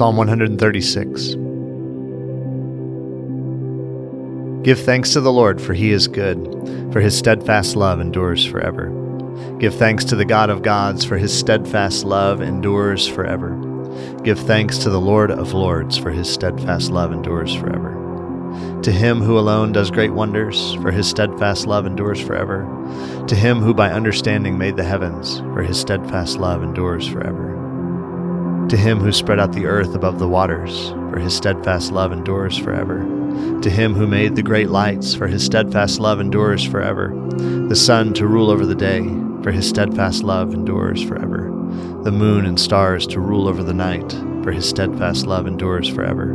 Psalm 136. Give thanks to the Lord, for he is good, for his steadfast love endures forever. Give thanks to the God of gods, for his steadfast love endures forever. Give thanks to the Lord of lords, for his steadfast love endures forever. To him who alone does great wonders, for his steadfast love endures forever. To him who by understanding made the heavens, for his steadfast love endures forever. To him who spread out the earth above the waters, for his steadfast love endures forever. To him who made the great lights, for his steadfast love endures forever. The sun to rule over the day, for his steadfast love endures forever. The moon and stars to rule over the night, for his steadfast love endures forever.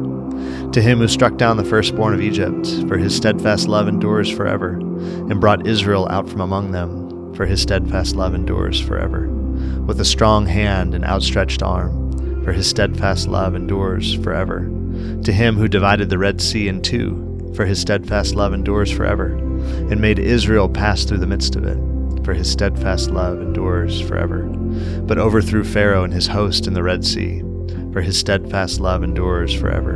To him who struck down the firstborn of Egypt, for his steadfast love endures forever, and brought Israel out from among them, for his steadfast love endures forever. With a strong hand and outstretched arm, for his steadfast love endures forever. To him who divided the Red Sea in two, for his steadfast love endures forever, and made Israel pass through the midst of it, for his steadfast love endures forever. But overthrew Pharaoh and his host in the Red Sea, for his steadfast love endures forever.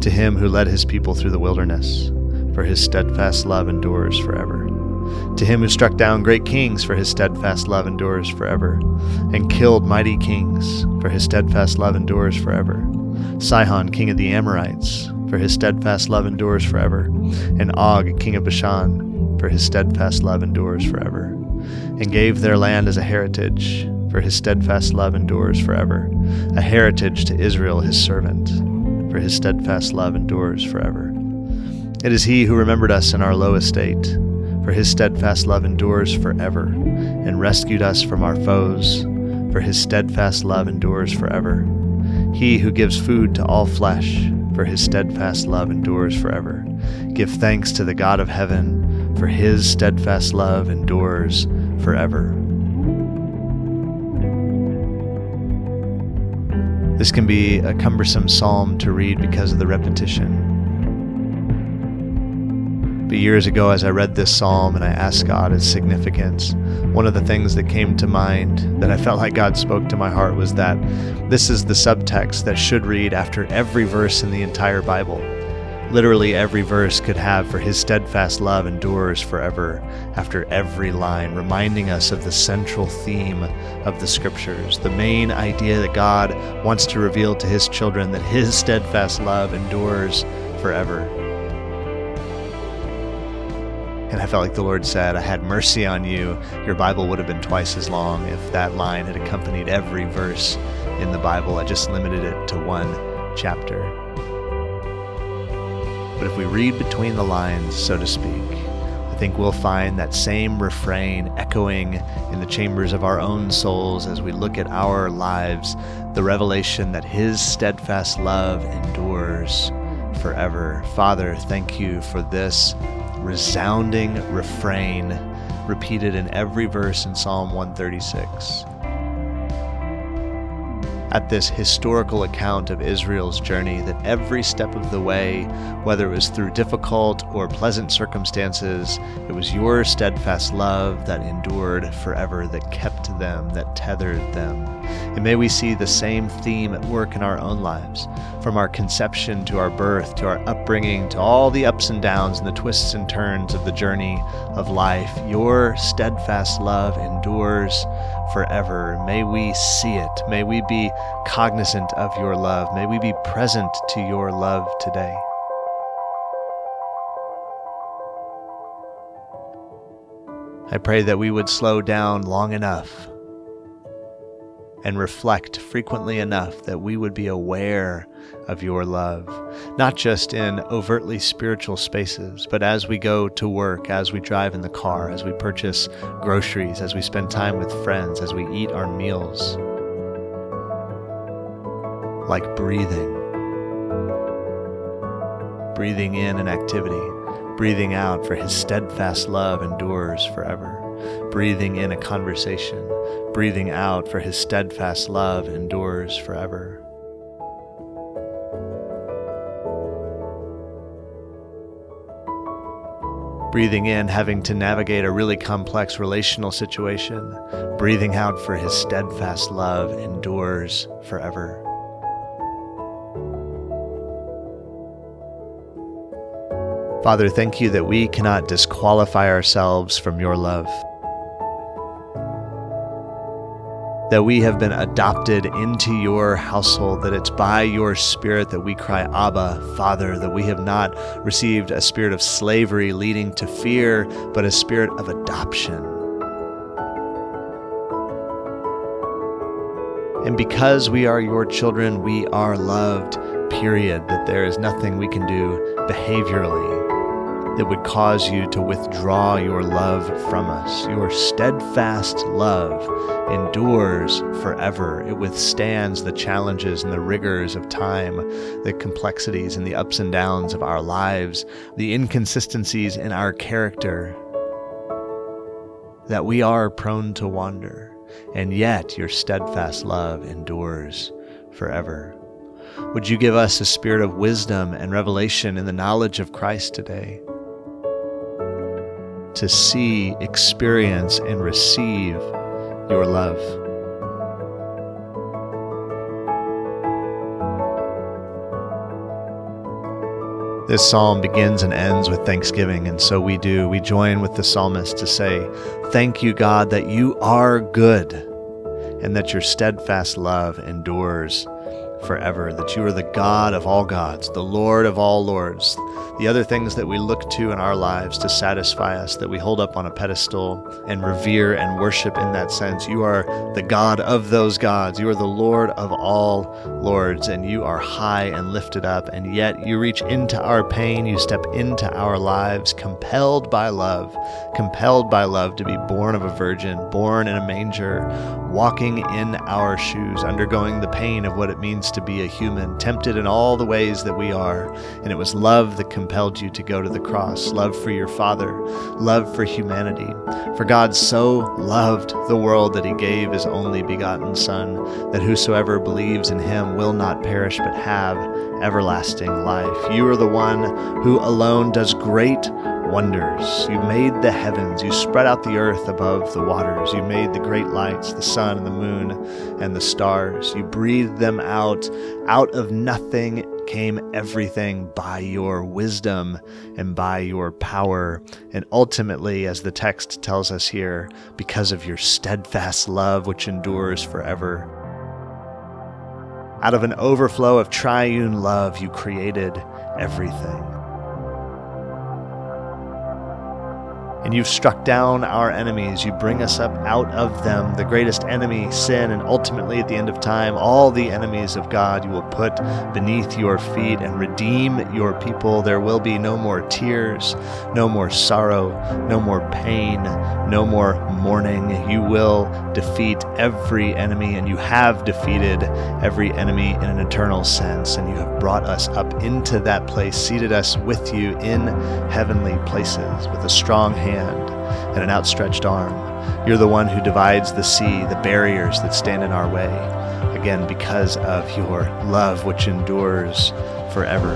To him who led his people through the wilderness, for his steadfast love endures forever. To him who struck down great kings, for his steadfast love endures forever, and killed mighty kings, for his steadfast love endures forever. Sihon, king of the Amorites, for his steadfast love endures forever, and Og, king of Bashan, for his steadfast love endures forever, and gave their land as a heritage, for his steadfast love endures forever, a heritage to Israel his servant, for his steadfast love endures forever. It is he who remembered us in our low estate for his steadfast love endures forever, and rescued us from our foes, for his steadfast love endures forever. He who gives food to all flesh, for his steadfast love endures forever. Give thanks to the God of heaven, for his steadfast love endures forever. This can be a cumbersome psalm to read because of the repetition. But years ago, as I read this psalm and I asked God its significance, one of the things that came to mind that I felt like God spoke to my heart was that this is the subtext that should read after every verse in the entire Bible. Literally every verse could have, for his steadfast love endures forever, after every line, reminding us of the central theme of the scriptures, the main idea that God wants to reveal to his children that his steadfast love endures forever. And I felt like the Lord said, I had mercy on you. Your Bible would have been twice as long if that line had accompanied every verse in the Bible. I just limited it to one chapter. But if we read between the lines, so to speak, I think we'll find that same refrain echoing in the chambers of our own souls as we look at our lives the revelation that His steadfast love endures forever. Father, thank you for this resounding refrain repeated in every verse in Psalm 136 at this historical account of Israel's journey that every step of the way, whether it was through difficult or pleasant circumstances, it was your steadfast love that endured forever, that kept them, that tethered them. And may we see the same theme at work in our own lives, from our conception to our birth, to our upbringing, to all the ups and downs and the twists and turns of the journey of life. Your steadfast love endures forever. May we see it. May we be cognizant of your love. May we be present to your love today. I pray that we would slow down long enough and reflect frequently enough that we would be aware of your love, not just in overtly spiritual spaces, but as we go to work, as we drive in the car, as we purchase groceries, as we spend time with friends, as we eat our meals. Like breathing. Breathing in an activity, breathing out, for his steadfast love endures forever. Breathing in a conversation, breathing out, for his steadfast love endures forever. breathing in, having to navigate a really complex relational situation, breathing out for his steadfast love endures forever. Father, thank you that we cannot disqualify ourselves from your love. That we have been adopted into your household, that it's by your Spirit that we cry, Abba, Father, that we have not received a spirit of slavery leading to fear, but a spirit of adoption And because we are your children, we are loved, period. That there is nothing we can do behaviorally that would cause you to withdraw your love from us. Your steadfast love endures forever. It withstands the challenges and the rigors of time, the complexities and the ups and downs of our lives, the inconsistencies in our character, that we are prone to wander and yet your steadfast love endures forever. Would you give us a spirit of wisdom and revelation in the knowledge of Christ today? To see, experience, and receive your love. This psalm begins and ends with thanksgiving, and so we do. We join with the psalmist to say, Thank you, God, that you are good and that your steadfast love endures forever, that you are the God of all gods, the Lord of all lords, the other things that we look to in our lives to satisfy us, that we hold up on a pedestal and revere and worship in that sense. You are the God of those gods. You are the Lord of all lords, and you are high and lifted up, and yet you reach into our pain, you step into our lives, compelled by love, compelled by love to be born of a virgin, born in a manger, walking in our shoes, undergoing the pain of what it means to be a human, tempted in all the ways that we are. And it was love that compelled you to go to the cross love for your Father, love for humanity. For God so loved the world that he gave his only begotten Son, that whosoever believes in him will not perish but have everlasting life. You are the one who alone does great wonders. You made the heavens. You spread out the earth above the waters. You made the great lights, the sun and the moon and the stars. You breathed them out. Out of nothing came everything by your wisdom and by your power. And ultimately, as the text tells us here, because of your steadfast love, which endures forever. Out of an overflow of triune love, you created everything. And you've struck down our enemies. You bring us up out of them, the greatest enemy, sin, and ultimately at the end of time, all the enemies of God you will put beneath your feet and redeem your people. There will be no more tears, no more sorrow, no more pain, no more mourning. You will defeat every enemy, and you have defeated every enemy in an eternal sense, and you have brought us up into that place, seated us with you in heavenly places with a strong hand hand and an outstretched arm. You're the one who divides the sea, the barriers that stand in our way. Again, because of your love which endures forever.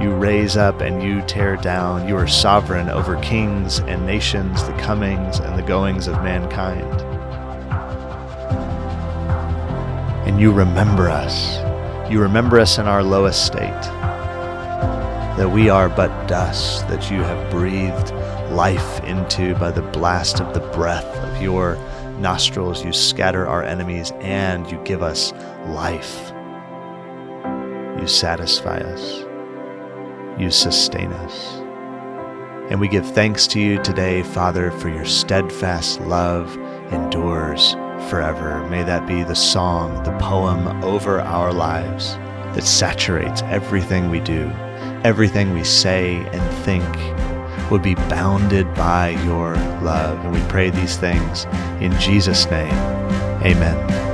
You raise up and you tear down. You are sovereign over kings and nations, the comings and the goings of mankind. And you remember us. You remember us in our lowest state that we are but dust that you have breathed life into by the blast of the breath of your nostrils. You scatter our enemies and you give us life. You satisfy us. You sustain us. And we give thanks to you today, Father, for your steadfast love endures forever. May that be the song, the poem over our lives that saturates everything we do everything we say and think would be bounded by your love. And we pray these things in Jesus' name. Amen.